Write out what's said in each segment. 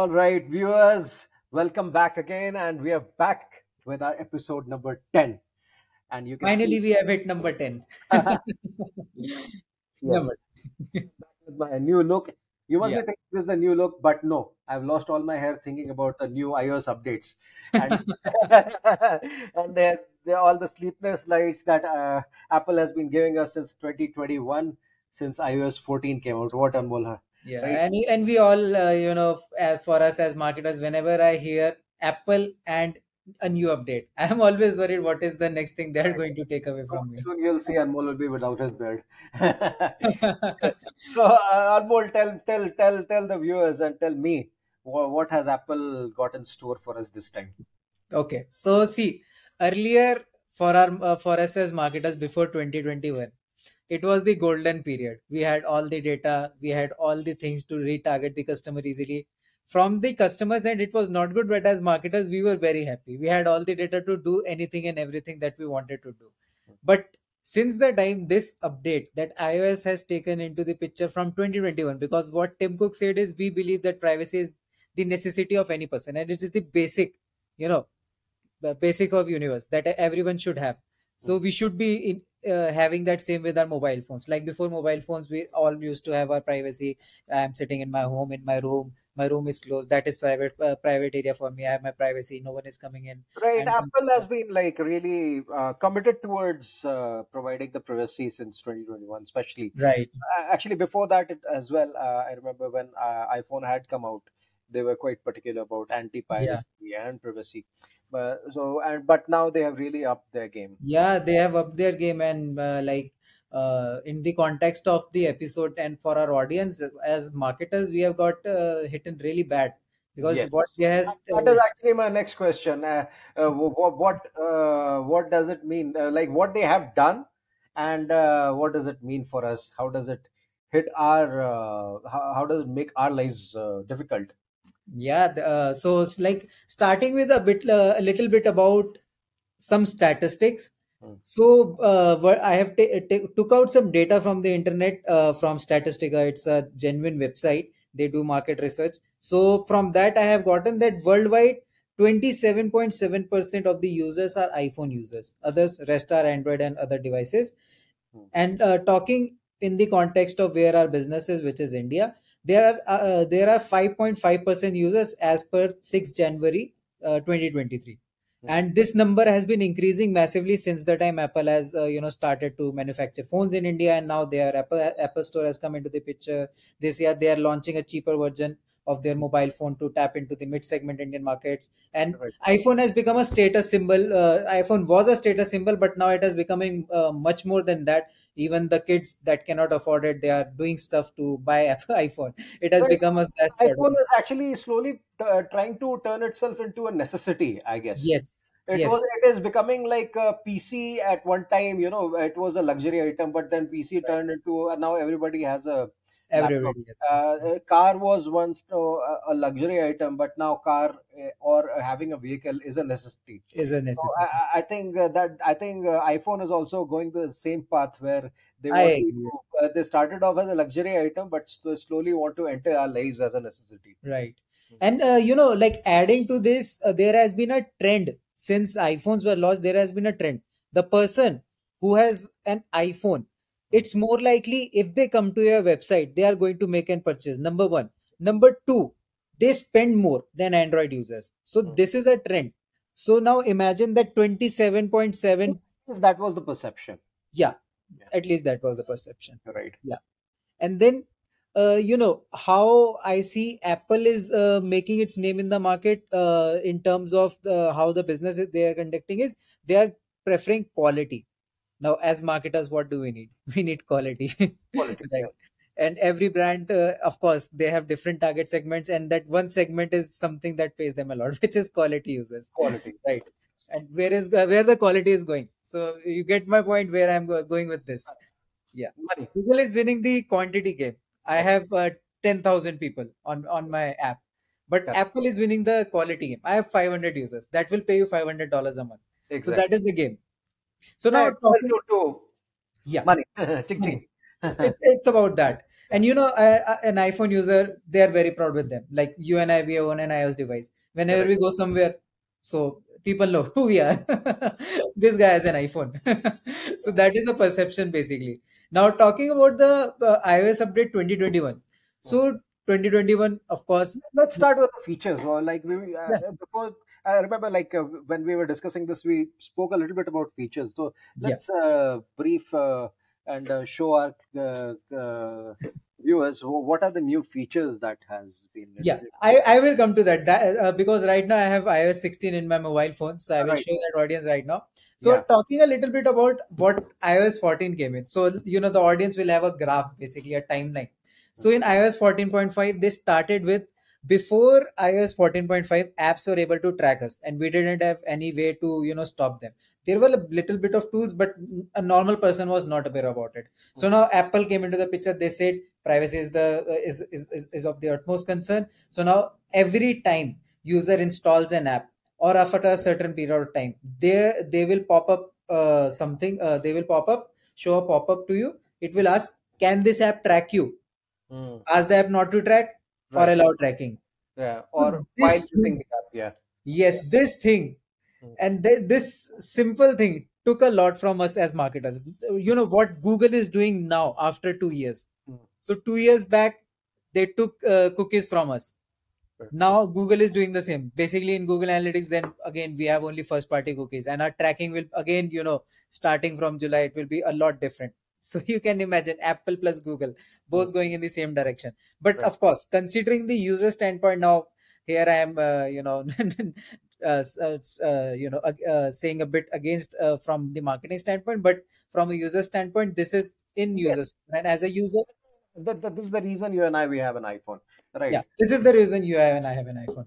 All right, viewers, welcome back again, and we are back with our episode number 10. And you can Finally, see we have hit number 10. yes, Number. with my new look. You must Yeah. be thinking this is a new look, but no, I've lost all my hair thinking about the new iOS updates. And, and they're, they're all the sleepless nights that uh, Apple has been giving us since 2021, since iOS 14 came out. What Anmol? Yeah, Right? and and we all, uh, you know, as for us as marketers, whenever I hear Apple and a new update, I am always worried what is the next thing they are going to take away from me. Soon you'll see Anmol will be without his beard. So, uh, Anmol, tell, tell, tell, tell the viewers and tell me wha- what has Apple got in store for us this time. Okay, so see, earlier for our uh, for us as marketers before 2021, it was the golden period. We had all the data, we had all the things to retarget the customer easily. From the customers end, it was not good, but as marketers, we were very happy. We had all the data to do anything and everything that we wanted to do. But since the time this update that iOS has taken into the picture from 2021, because what Tim Cook said is we believe that privacy is the necessity of any person and it is the basic, you know, basic of universe that everyone should have so we should be in, uh, having that same with our mobile phones. Like before mobile phones we all used to have our privacy. I'm sitting in my home in my room. My room is closed. That is private uh, private area for me. I have my privacy. No one is coming in. Right, and Apple has been like really uh, committed towards uh, providing the privacy since 2021, especially. right. Uh, actually, before that it, as well, uh, I remember when uh, iPhone had come out, they were quite particular about anti-piracy and privacy. But so and but now they have really upped their game. yeah they have upped their game and uh, like uh, in the context of the episode and for our audience as marketers we have got uh, hit really bad because Yes. what they has That uh, actually my next question. Uh, uh, what what uh, what does it mean? Uh, like what they have done, and uh, what does it mean for us? How does it hit our? Uh, how, how does it make our lives uh, difficult? Yeah, uh, so it's like starting with a bit, uh, a little bit about some statistics. Hmm. So uh, I have ta- ta- took out some data from the internet uh, from Statistica. It's a genuine website. They do market research. So from that, I have gotten that worldwide, 27.7% of the users are iPhone users. Others, rest are Android and other devices. Hmm. And uh, talking in the context of where our business is, which is India, there are uh, there are 5.5% users as per 6 January uh, 2023 Hmm. and this number has been increasing massively since the time apple has uh, you know started to manufacture phones in india. And now their apple apple store has come into the picture. This year they are launching a cheaper version of their mobile phone to tap into the mid segment indian markets and Right. iphone has become a status symbol uh, iphone was a status symbol but now it is becoming uh, much more than that even the kids that cannot afford it they are doing stuff to buy iphone it has become a that iPhone is actually slowly uh, trying to turn itself into a necessity, I guess. yes It yes was. It is becoming like a PC at one time. You know, it was a luxury item, but then PC right. turned into. Uh, now everybody has a everybody. Uh, car was once uh, a luxury item, but now car uh, or having a vehicle is a necessity. is a So I, necessity I think uh, that I think uh, iPhone is also going the same path where they want to. Uh, they started off as a luxury item, but slowly want to enter our lives as a necessity. Right. And uh, you know, like adding to this, uh, there has been a trend since iPhones were launched. There has been a trend. The person who has an iPhone, it's more likely if they come to your website, they are going to make and purchase. Number one. Number two, they spend more than Android users. So Hmm. this is a trend. So now imagine that 27.7, That was the perception. yeah, Yeah. at least that was the perception. Right. Yeah. And then uh, you know how I see Apple is uh, making its name in the market uh, in terms of the, how the business they are conducting is they are preferring quality. Now, as marketers, what do we need? We need quality, Quality. right? Yeah. And every brand, uh, of course, they have different target segments, and that one segment is something that pays them a lot, which is quality users, Quality. right? And where is where the quality is going? So you get my point where I'm going with this. Yeah. Money. Google is winning the quantity game. I have uh, 10,000 people on, on my app, but. Apple is winning the quality game. I have 500 users that will pay you $500 a month. exactly. So that is the game. So now talking, To, to yeah, money. Ching money. It's it's about that. And you know, a- a- an iPhone user, they are very proud with them. Like you and I, we own an iOS device. Whenever Correct. we go somewhere, so people know who we are. This guy has an iPhone. So that is a perception basically. Now talking about the uh, iOS update 2021. Hmm. So 2021, of course, Let's start with the features. Well, like we uh, yeah, before, I remember like uh, when we were discussing this, we spoke a little bit about features. So let's uh, brief uh, and uh, show our uh, uh, viewers what are the new features that has been Yeah. I, I will come to that. That uh, because right now I have iOS 16 in my mobile phone, so I will Right. show that audience right now. So Yeah. talking a little bit about what iOS 14 came in. So you know the audience will have a graph, basically a timeline. So in iOS 14.5, they started with before iOS 14.5, apps were able to track us, and we didn't have any way to you know stop them. There were a little bit of tools, but a normal person was not aware about it. So Hmm. now Apple came into the picture. They said privacy is the uh, is, is is is of the utmost concern. So now every time user installs an app or after a certain period of time, they they will pop up uh, something. Uh, they will pop up, show a pop up to you. It will ask, "Can this app track you?" Hmm. Ask the app not to track or Right. allow tracking. Yeah. Or this using thing. Yeah. yes, this thing Hmm. and th- this simple thing took a lot from us as marketers. You know what Google is doing now after two years. Hmm. So two years back, they took uh, cookies from us. Right. Now Google is doing the same. Basically, in Google Analytics, then again we have only first-party cookies, and our tracking will again, you know, starting from July, it will be a lot different. So you can imagine Apple plus Google Hmm. both going in the same direction. But Right. of course, considering the user standpoint now, here I am, uh, you know, uh, uh, uh, you know, uh, saying a bit against uh, from the marketing standpoint, but from a user standpoint, this is in Yes. users. And as a user, That, that, this is the reason you and I we have an iPhone. Right. yeah, this is the reason you and I have an iPhone.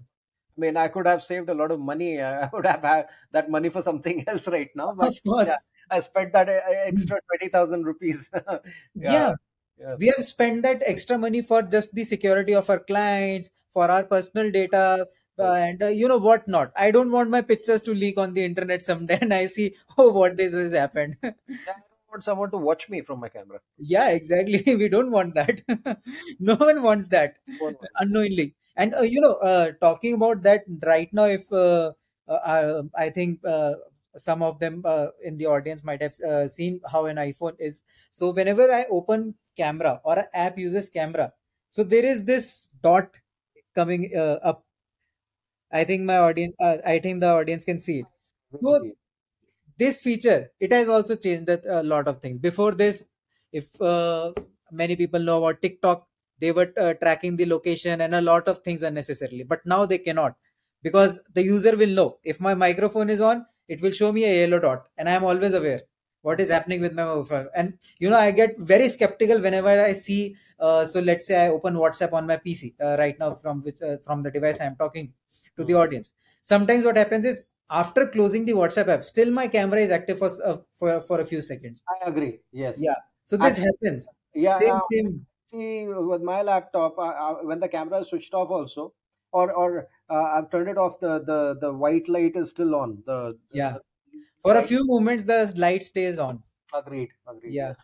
I mean, I could have saved a lot of money. I would have had that money for something else right now. But Of course. yeah, I spent that uh, Mm. extra 20,000 rupees. yeah. Yeah, Yeah. we have spent that extra money for just the security of our clients, for our personal data, uh, and uh, you know what not. I don't want my pictures to leak on the internet someday, and I see, oh, what this has happened. I don't want someone to watch me from my camera. Yeah, exactly. We don't want that. No one wants that unknowingly. And uh, you know, uh, talking about that right now, if uh, uh, uh, I think uh, some of them uh, in the audience might have uh, seen how an iPhone is. So whenever I open camera or an app uses camera, so there is this dot coming uh, up. I think my audience, uh, I think the audience can see it. So this feature it has also changed a, lot of things before this if uh, many people know about tiktok they were uh, tracking the location and a lot of things unnecessarily but now they cannot because the user will know if my microphone is on it will show me a yellow dot and i am always aware what is happening with my mobile phone. and you know i get very skeptical whenever i see uh, so let's say i open whatsapp on my pc uh, right now from which uh, from the device i am talking to the Hmm. audience sometimes what happens is after closing the WhatsApp app, still my camera is active for uh, for for a few seconds. I agree. Yes. Yeah, so this Actually, happens. yeah. Same, same. see, with my laptop, uh, uh, when the camera is switched off, also, or or uh, I've turned it off, the the the white light is still on. The the, Yeah, for a few moments the light stays on. Agreed. Agreed. Yeah.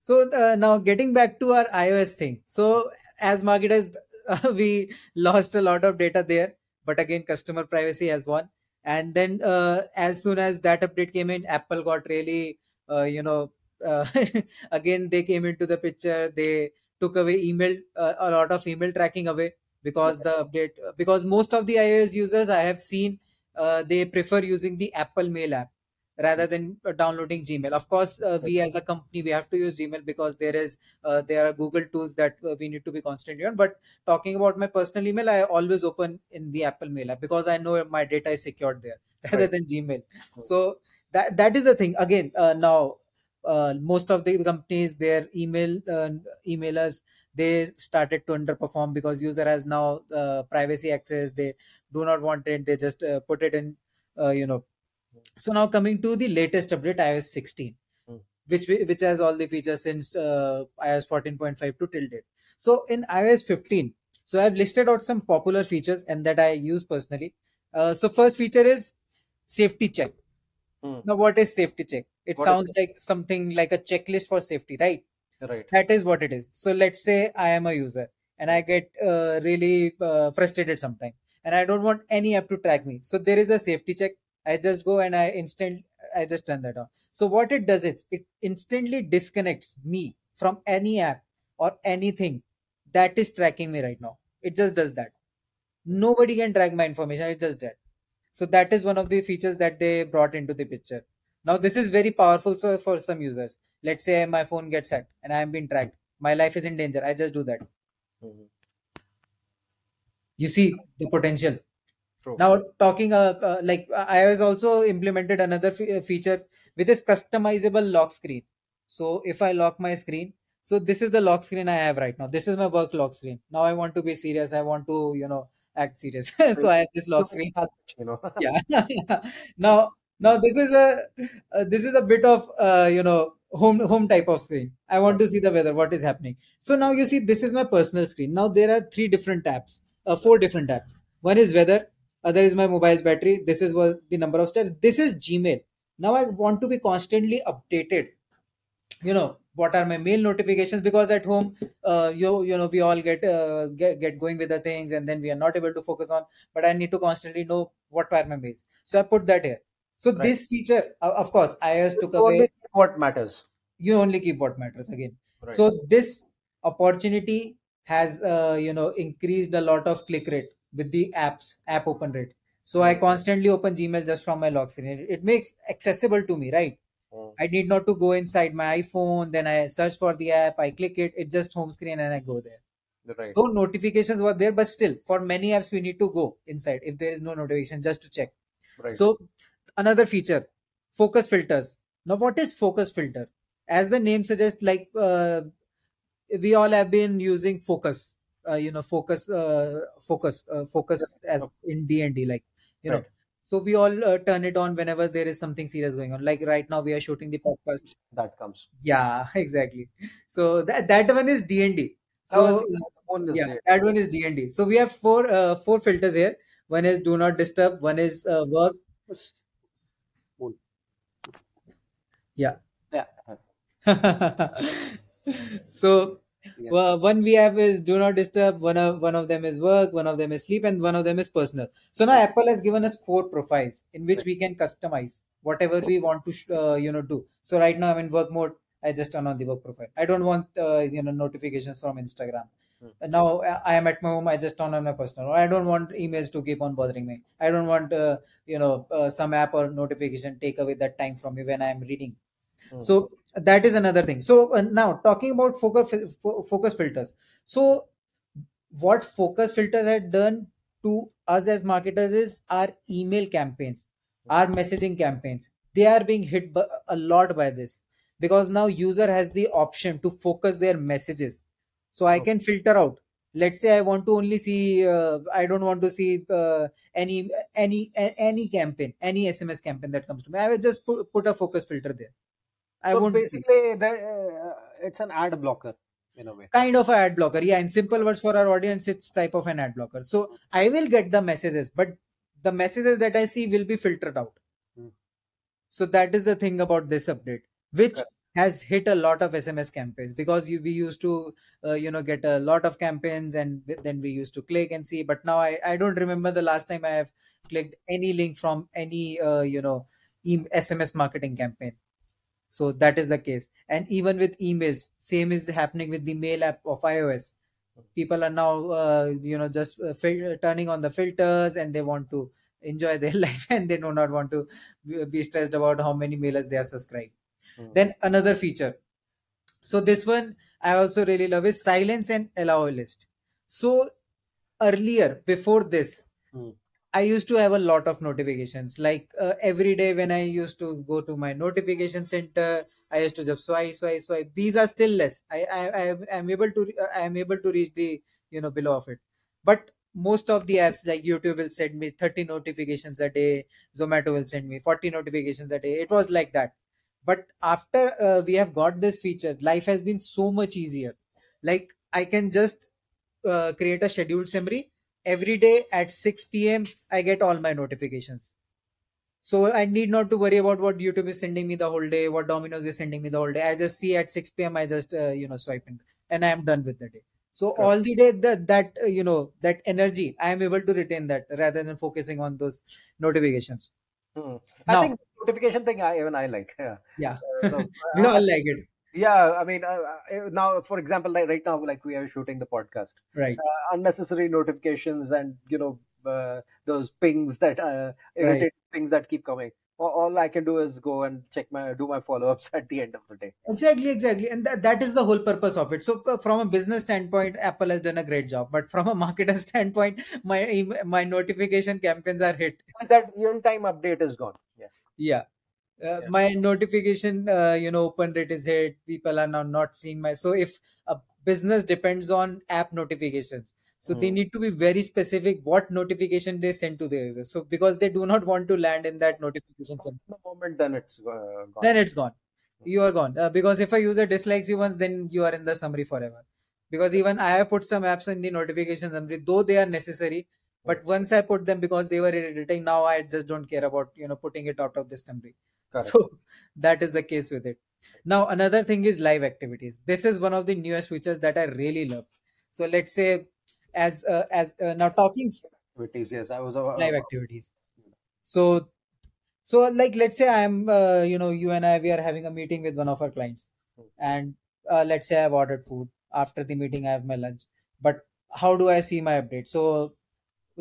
So uh, now getting back to our iOS thing. So as marketers, uh, we lost a lot of data there, but again, customer privacy has won. And then uh, as soon as that update came in, Apple got really, uh, you know, uh, again they came into the picture. They took away email, uh, a lot of email tracking away because the update, because most of the iOS users I have seen, uh, they prefer using the Apple Mail app rather than uh, downloading gmail. Of course uh, we as a company we have to use gmail because there is uh, there are google tools that uh, we need to be constantly on. But talking about my personal email i always open in the apple mail app because i know my data is secured there rather Right. than gmail. Right. so that that is the thing. Again uh, now uh, most of the companies their email uh, emailers they started to underperform because user has now uh, privacy access they do not want it they just uh, put it in uh, you know so now coming to the latest update, iOS 16, Hmm. which which has all the features since uh, iOS 14.5 to till date. So in iOS 15, so I've listed out some popular features and that I use personally. Uh, so first feature is safety check. Hmm. Now what is safety check? It What sounds like something like a checklist for safety, right? Right. That is what it is. So let's say I am a user and I get uh, really uh, frustrated sometimes and I don't want any app to track me. So there is a safety check. I just go and I instant I just turn that on. So what it does is it instantly disconnects me from any app or anything that is tracking me right now. It just does that. Nobody can track my information. It just that. So that is one of the features that they brought into the picture. Now this is very powerful so for some users. Let's say my phone gets hacked and I am being tracked. My life is in danger. I just do that. Mhm. You see the potential. True. Now talking uh, uh, like uh, iOS also implemented another fe- uh, feature which is customizable lock screen. So if I lock my screen, so this is the lock screen I have right now. This is my work lock screen. Now I want to be serious. I want to you know act serious. so I have this lock screen. you know. yeah now now this is a uh, this is a bit of uh, you know home home type of screen. I want to see the weather what is happening. So now you see this is my personal screen. Now there are three different tabs uh, four different tabs. One is weather other is my mobile's battery. This is what the number of steps. This is gmail. Now i want to be constantly updated. You know what are my mail notifications? Because at home uh, you you know we all get, uh, get get going with the things and then we are not able to focus on but i need to constantly know what are my mails. So i put that here. So Right. this feature of course ios took away what matters. you only keep what matters again Right. so this opportunity has uh, you know increased a lot of click rate with the apps app open rate so i Mm. constantly open gmail just from my lock screen it, makes accessible to me right Mm. I need not to go inside my iPhone, then I search for the app, I click it, it's just home screen and I go there. Right. Though notifications were there, but still, for many apps, we need to go inside if there is no notification just to check. Right. So, another feature focus filters. Now, what is focus filter? As the name suggests, like uh, we all have been using focus, uh, you know, focus, uh, focus, uh, focus as in D and D, like you know. So we all uh, turn it on whenever there is something serious going on. Like right now, we are shooting the podcast that comes. yeah, exactly. So that that one is D and D. So one- yeah, there. that one is D and D. So we have four uh, four filters here. One is do not disturb. One is uh, work. Yeah. Yeah. so Yeah. well, one we have is do not disturb. One of one of them is work. One of them is sleep, and one of them is personal. So now Apple has given us four profiles in which we can customize whatever we want to uh, you know do. So right now I'm in work mode. I just turn on the work profile. I don't want uh, you know notifications from Instagram. Hmm. Now I am at my home. I just turn on my personal. I don't want emails to keep on bothering me. I don't want uh, you know uh, some app or notification take away that time from me when I am reading. Hmm. So that is another thing. So uh, now talking about focus focus filters. So what focus filters had done to us as marketers is our email campaigns, our messaging campaigns. They are being hit a lot by this because now user has the option to focus their messages. So I Okay. can filter out. Let's say I want to only see. Uh, I don't want to see uh, any any a- any campaign, any SMS campaign that comes to me. I will just put, put a focus filter there. I so won't basically, the, uh, it's an ad blocker in a way. kind of a ad blocker yeah in simple words for our audience it's type of an ad blocker so i will get the messages but the messages that i see will be filtered out Hmm. so that is the thing about this update which Correct. Has hit a lot of sms campaigns because you, we used to uh, you know get a lot of campaigns and then we used to click and see but now i, I don't remember the last time i have clicked any link from any uh, you know e- sms marketing campaign. So that is the case. And even with emails same is happening with the mail app of ios people are now uh, you know just uh, fil- turning on the filters and they want to enjoy their life and they do not want to be stressed about how many mailers they are subscribed Hmm. then another feature so this one i also really love is silence and allow list so earlier before this Hmm. I used to have a lot of notifications. Like uh, every day when I used to go to my notification center, I used to just swipe, swipe, swipe. These are still less. I I I am able to I am able to reach the you know below of it. But most of the apps like YouTube will send me 30 notifications a day. Zomato will send me 40 notifications a day. It was like that. But after uh, we have got this feature, life has been so much easier. Like I can just uh, create a scheduled summary every day at 6 p.m. I get all my notifications. So I need not to worry about what YouTube is sending me the whole day, what Domino's is sending me the whole day. I just see at 6 p.m. I just uh, you know swipe in, and I am done with the day. So all the day that that uh, you know that energy, I am able to retain that rather than focusing on those notifications. Hmm. I Now, think notification thing I even I like. Yeah. yeah, Uh, so we all like it, yeah, I mean uh, uh, now for example like right now like we are shooting the podcast. right? Uh, unnecessary notifications and you know uh, those pings that uh, Right. pings that keep coming. All, I can do is go and check my do my follow-ups at the end of the day. Exactly, exactly. And that, that is the whole purpose of it. So, from a business standpoint, Apple has done a great job. But from a marketer standpoint, my my notification campaigns are hit. That real-time update is gone. Yeah. Yeah. Uh, Yeah. my notification, uh, you know, open rate is hit. People are now not seeing my. So, if a business depends on app notifications, so they Hmm. need to be very specific what notification they send to their users. So, because they do not want to land in that notification center, The moment then it's uh, gone. then it's gone. you are gone uh, because if a user dislikes you once then you are in the summary forever because even i have put some apps in the notification summary though they are necessary but once i put them because they were irritating now i just don't care about you know putting it out of this summary Correct. so that is the case with it. Now another thing is live activities. This is one of the newest features that i really love. So let's say as uh, as uh, now talking Activities, yes. I was uh, live activities. So so like let's say i'm uh, you know you and i we are having a meeting with one of our clients. And uh, let's say i've ordered food. After the meeting i have my lunch. But how do i see my update? So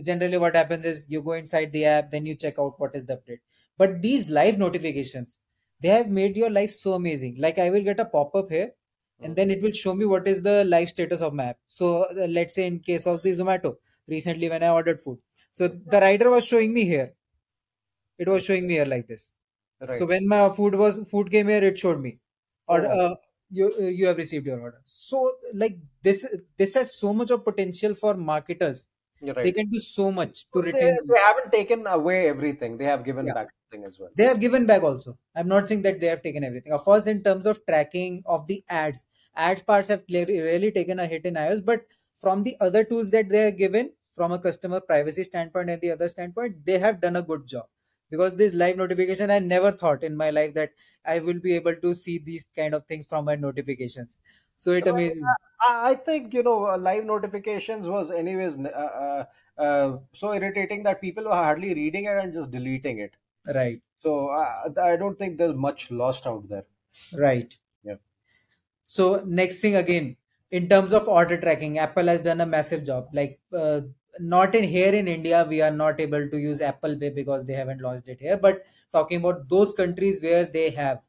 generally what happens is you go inside the app then you check out what is the update. But these live notifications they have made your life so amazing. Like i will get a pop-up here and then it will show me what is the live status of my app. So uh, let's say in case of the zomato recently when i ordered food. So the rider was showing me here. It was showing me here like this. Right. so when my food was food came here it showed me. Or Oh. uh, you you have received your order. So like this this has so much of potential for marketers You're they can do so much to They, retain they haven't taken away everything. They have given Yeah. back something as well. they have given back also i'm not saying that they have taken everything of course in terms of tracking of the ads ads parts have clearly really taken a hit in ios but from the other tools that they are given from a customer privacy standpoint and the other standpoint they have done a good job because this live notification i never thought in my life that i will be able to see these kind of things from my notifications so it amazes I, I think you know uh, live notifications was anyways uh, uh, uh, so irritating that people were hardly reading it and just deleting it. right So uh, I don't think there's much lost out there. right Yeah. So next thing again, in terms of order tracking, Apple has done a massive job. Like uh, not in here in India, we are not able to use Apple Pay because they haven't launched it here. But talking about those countries where they have.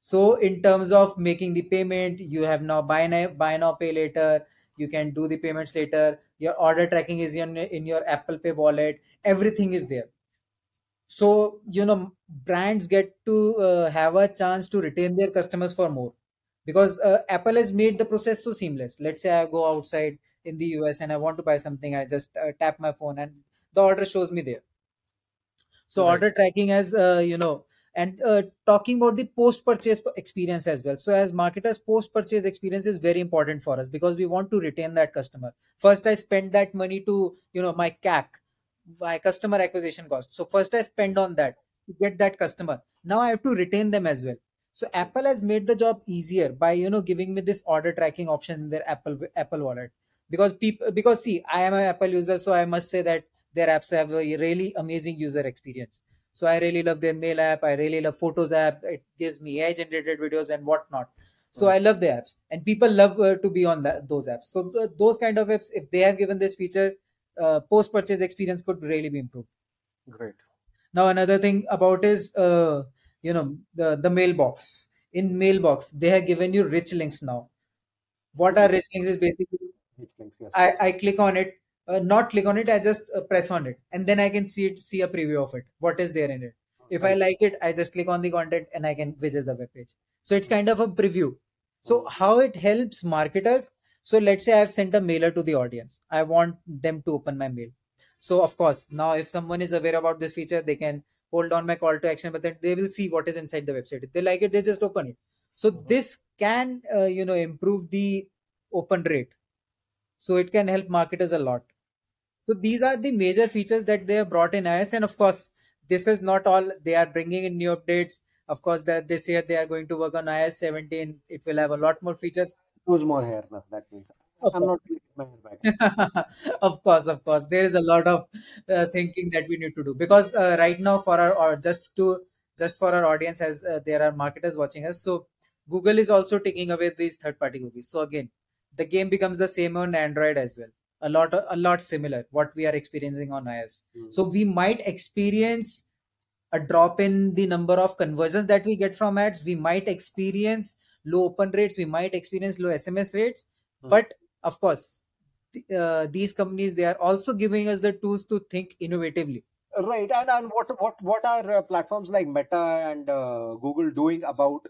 So in terms of making the payment, you have now buy now, buy now pay later. You can do the payments later. Your order tracking is in, in your Apple Pay wallet. Everything is there so you know brands get to uh, have a chance to retain their customers for more because uh, apple has made the process so seamless let's say i go outside in the us and i want to buy something i just uh, tap my phone and the order shows me there so Right. order tracking as uh, you know and uh, talking about the post purchase experience as well. So as marketers post purchase experience is very important for us because we want to retain that customer. First i spend that money to you know my cac my customer acquisition cost. So first i spend on that to get that customer. Now i have to retain them as well. So apple has made the job easier by you know giving me this order tracking option in their apple apple wallet. Because people because see i am an apple user so i must say that their apps have a really amazing user experience so i really love their mail app. I really love photos app. It gives me ai generated videos and whatnot. So Mhm. i love the apps. And people love uh, to be on that, those apps. So th- those kind of apps if they have given this feature uh, post purchase experience could really be improved. Great. now another thing about is uh, you know the the mailbox. In mailbox they have given you rich links now. What are rich links is basically Which links, yes. I, I click on it, uh, not click on it, I just uh, press on it, and then I can see it, see a preview of it. What is there in it? If I like it, I just click on the content and I can visit the web page. So it's kind of a preview. So how it helps marketers? So let's say I've sent a mailer to the audience. I want them to open my mail. So of course, now if someone is aware about this feature, they can hold on my call to action, but then they will see what is inside the website. If they like it, they just open it. So Mhm. this can uh, you know improve the open rate so it can help marketers a lot so these are the major features that they have brought in iOS, and of course this is not all they are bringing in new updates. Of course that this year they are going to work on ios 17 it will have a lot more features. Lose more hair now. That means. Of I'm course. not my hair back. of course of course. There is a lot of uh, thinking that we need to do. Because uh, right now for our or just to just for our audience as uh, there are marketers watching us. So google is also taking away these third party cookies so again the game becomes the same on android as well a lot a lot similar what we are experiencing on ios Hmm. so we might experience a drop in the number of conversions that we get from ads we might experience low open rates we might experience low sms rates Hmm. but of course th- uh, these companies they are also giving us the tools to think innovatively Right, and, and what what what are uh, platforms like Meta and uh, Google doing about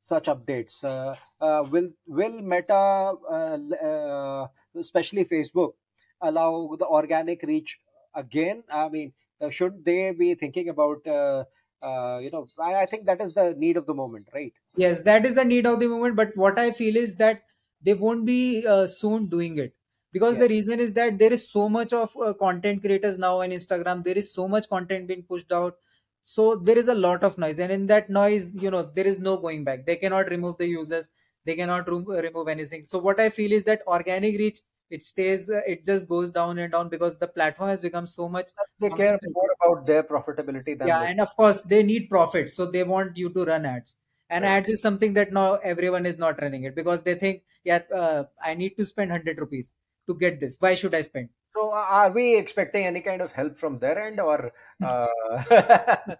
such updates? Uh, uh, will will Meta, uh, uh, especially Facebook, allow the organic reach again? I mean, uh, should they be thinking about? Uh, uh, you know, I, I think that is the need of the moment, right? yes that is the need of the moment but what i feel is that they won't be uh, soon doing it because Yeah. the reason is that there is so much of uh, content creators now on instagram there is so much content being pushed out so there is a lot of noise and in that noise you know there is no going back they cannot remove the users they cannot remo- remove anything. So what i feel is that organic reach it stays uh, it just goes down and down because the platform has become so much They care more about their profitability than yeah the and of course they need profit so they want you to run ads. And Right. ads is something that now everyone is not running it because they think yeah uh, i need to spend 100 rupees to get this. Why should i spend? So, uh, are we expecting any kind of help from their end, or uh, uh,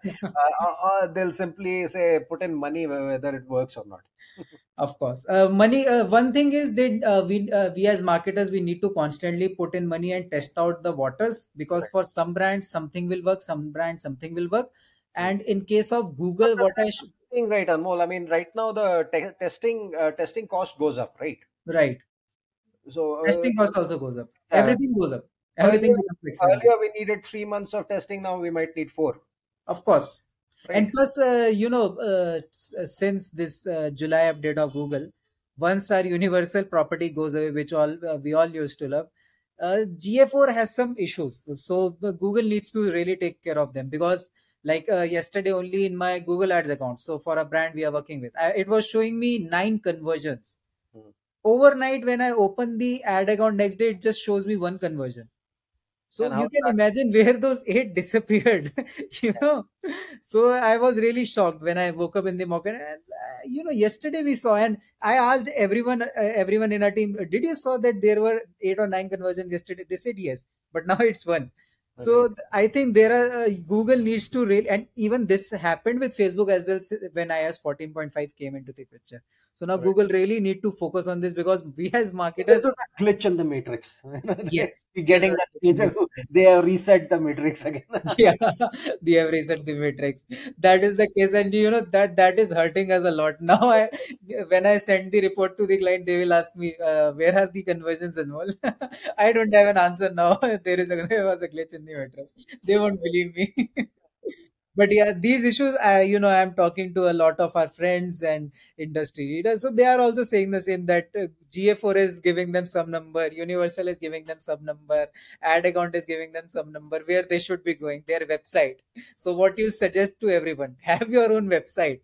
or they'll simply say put in money whether it works or not? of course uh, money uh, one thing is that uh, we uh, we as marketers we need to constantly put in money and test out the waters because Right. for some brands something will work some brands something will work and in case of google what i sh- Thing right, Anmol. I mean, right now the te- testing uh, testing cost goes up, right? right So uh, testing cost also goes up everything goes up everything earlier, earlier we needed three months of testing. Now we might need four, of course right? And plus, uh, you know, uh, uh, since this uh, July update of Google, once our universal property goes away, which all uh, we all used to love, uh, GA4 has some issues. So Google needs to really take care of them because, like uh, yesterday, only in my Google Ads account. So for a brand we are working with, I, it was showing me nine conversions. Hmm. Overnight, when I open the ad account next day, it just shows me one conversion. So you can that? imagine where those eight disappeared, you Yeah. know. So I was really shocked when I woke up in the morning. And uh, you know, yesterday we saw, and I asked everyone, uh, everyone in our team, did you saw that there were eight or nine conversions yesterday? They said yes, but now it's one. So Right. I think there are uh, Google needs to really, and even this happened with Facebook as well when iOS 14.5 came into the picture. So now Right. Google really need to focus on this because we as marketers, is a glitch in the matrix. yes, We're getting that they have reset the matrix again. yeah they have reset the matrix that is the case and you know that that is hurting us a lot now i when i send the report to the client they will ask me uh, where are the conversions involved i don't have an answer now there is a there was a glitch in the they won't believe me. But yeah these issues I, you know i'm talking to a lot of our friends and industry leaders. So they are also saying the same that uh, ga4 is giving them some number universal is giving them some number ad account is giving them some number where they should be going their website. So what you suggest to everyone have your own website.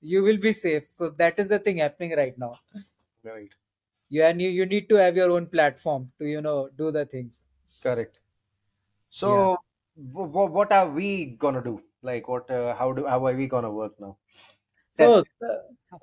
You will be safe. So that is the thing happening right now. Right. you and you, you need to have your own platform to you know do the things. Correct. Yeah So, w- what are we gonna do? Like, what? Uh, how do? How are we gonna work now? so uh,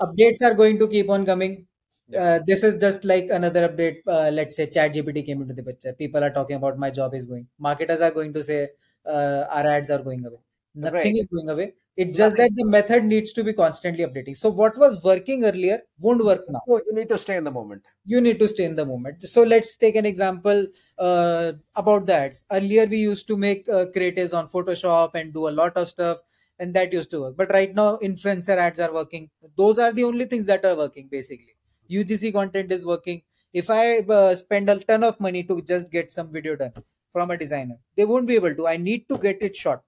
updates are going to keep on coming Yeah. uh, this is just like another update uh, let's say chat gpt came into the picture people are talking about my job is going marketers are going to say uh, our ads are going away Right. nothing is going away it's just that the method needs to be constantly updating. So what was working earlier won't work now. So you need to stay in the moment. you need to stay in the moment. So let's take an example uh, about the ads earlier we used to make uh, creatives on photoshop and do a lot of stuff and that used to work. But right now influencer ads are working. Those are the only things that are working basically. Ugc content is working. If i uh, spend a ton of money to just get some video done from a designer they won't be able to. I need to get it shot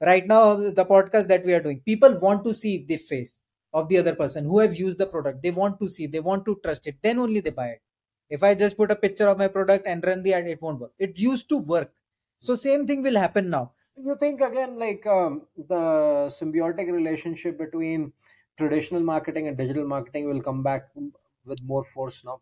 right now the podcast that we are doing people want to see the face of the other person who have used the product. They want to see they want to trust it. Then only they buy it. If i just put a picture of my product and run the ad it won't work. It used to work. So same thing will happen now. You think again like um, the symbiotic relationship between traditional marketing and digital marketing will come back with more force now?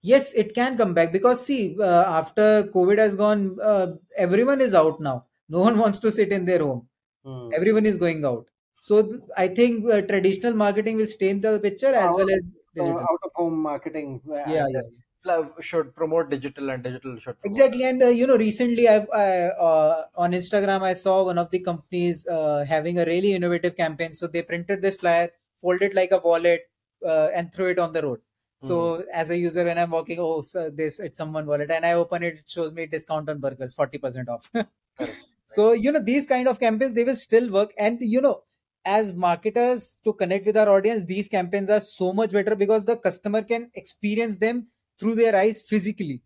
Yes, it can come back because see, uh, after COVID has gone, uh, everyone is out now. No one wants to sit in their home. Hmm. Everyone is going out. So th- I think uh, traditional marketing will stay in the picture as Out, well as uh, digital. out of home marketing uh, Yeah, and yeah. uh, should promote digital and digital should promote. Exactly, and uh, you know, recently I've I, uh, on Instagram I saw one of the companies uh, having a really innovative campaign. So they printed this flyer, fold it like a wallet, uh, and throw it on the road. So as a user, when I'm walking, oh, so this it's someone wallet, and I open it, it shows me discount on burgers, forty percent off. So you know, these kind of campaigns they will still work, and you know, as marketers to connect with our audience, these campaigns are so much better because the customer can experience them through their eyes physically.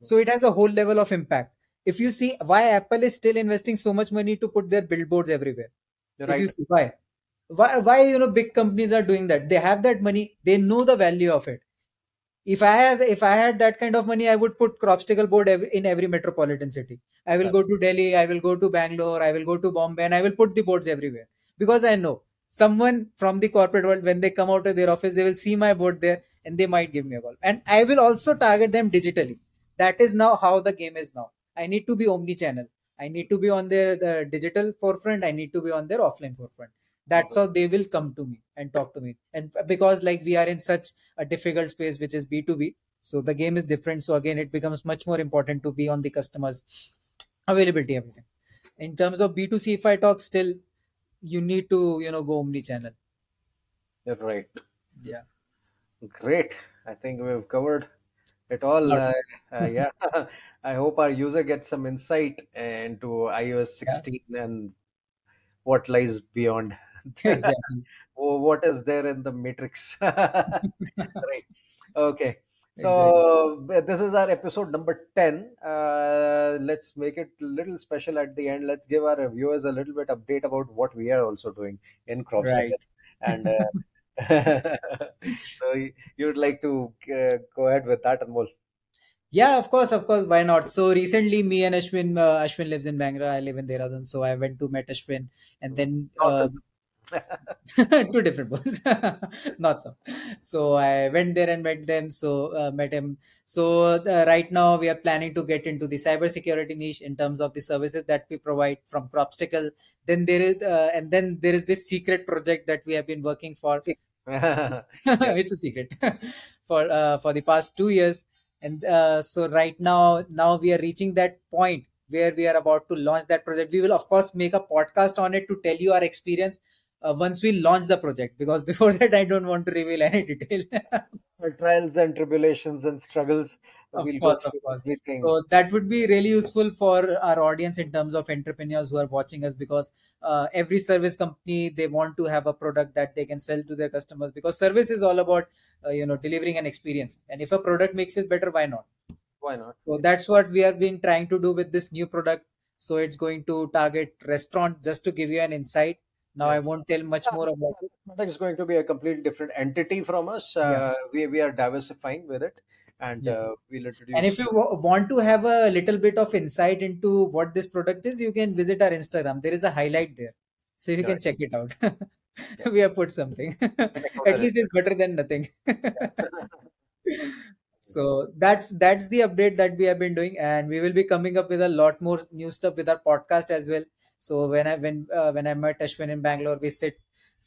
So it has a whole level of impact. If you see why apple is still investing so much money to put their billboards everywhere. You're if you see why. Why why you know big companies are doing that? They have that money. They know the value of it if i had if i had that kind of money i would put Crobstacle board every, in every metropolitan city. I will go to delhi i will go to bangalore i will go to bombay and i will put the boards everywhere. Because i know someone from the corporate world when they come out of their office they will see my board there and they might give me a call. And i will also target them digitally. That is now how the game is now. I need to be omni channel i need to be on their the digital forefront. I need to be on their offline forefront that's how they will come to me and talk to me and because like we are in such a difficult space which is b2b so the game is different so again it becomes much more important to be on the customers availability everything in terms of b2c if i talk still you need to you know go omni channel right. yeah Great. I think we've covered it all. Uh, uh, yeah. I hope our user gets some insight into iOS yeah 16 and what lies beyond. exactly what is there in the matrix? Right. Okay. So uh, this is our episode number 10. Uh, let's make it a little special at the end. Let's give our viewers a little bit update about what we are also doing in right And uh, so you you would like to uh, go ahead with that, Anmol. yeah of course of course why not so recently me and ashwin uh, ashwin lives in bangalore i live in dehradun so i went to meet ashwin and then the- two different books not so so i went there and met them. So uh, met him. So uh, right now we are planning to get into the cybersecurity niche in terms of the services that we provide from Crobstacle. Then there is uh, and then there is this secret project that we have been working for. It's a secret. For uh, for the past two years. And uh, so right now now we are reaching that point where we are about to launch that project. We will of course make a podcast on it to tell you our experience uh, once we launch the project because before that i don't want to reveal any detail trials and tribulations and struggles. Of We'll course, of course. everything. So that would be really useful for our audience in terms of entrepreneurs who are watching us because uh, every service company they want to have a product that they can sell to their customers because service is all about uh, you know delivering an experience and if a product makes it better why not Why not? so that's what we have been trying to do with this new product so it's going to target restaurant just to give you an insight now i won't tell much more about it. product is going to be a completely different entity from us. yeah Uh, we we are diversifying with it, and yeah uh, we'll And if you wa- want to have a little bit of insight into what this product is, you can visit our Instagram. There is a highlight there. So you can check it out. yeah. we have put something. At least it's better than nothing. So that's that's the update that we have been doing and we will be coming up with a lot more new stuff with our podcast as well. So when i when uh, when i met ashwin in bangalore we sit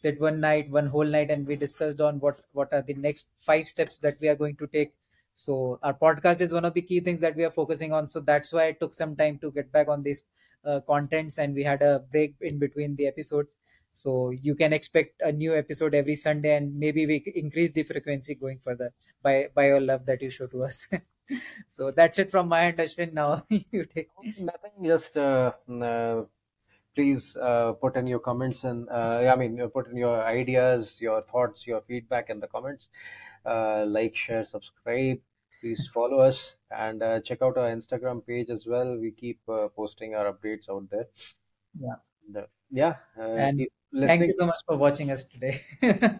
sit one night one whole night and we discussed on what what are the next five steps that we are going to take. So our podcast is one of the key things that we are focusing on. So that's why it took some time to get back on these uh, contents and we had a break in between the episodes so you can expect a new episode every sunday and maybe we increase the frequency going further by by your love that you show to us. so that's it from my end, Ashwin. Now you take. Nothing. Just uh, uh, please uh, put in your comments and uh, I mean, put in your ideas, your thoughts, your feedback in the comments. Uh, like, share, subscribe. Please follow us and uh, check out our Instagram page as well. We keep uh, posting our updates out there. Yeah. Yeah, uh, And thank you so much for watching us today.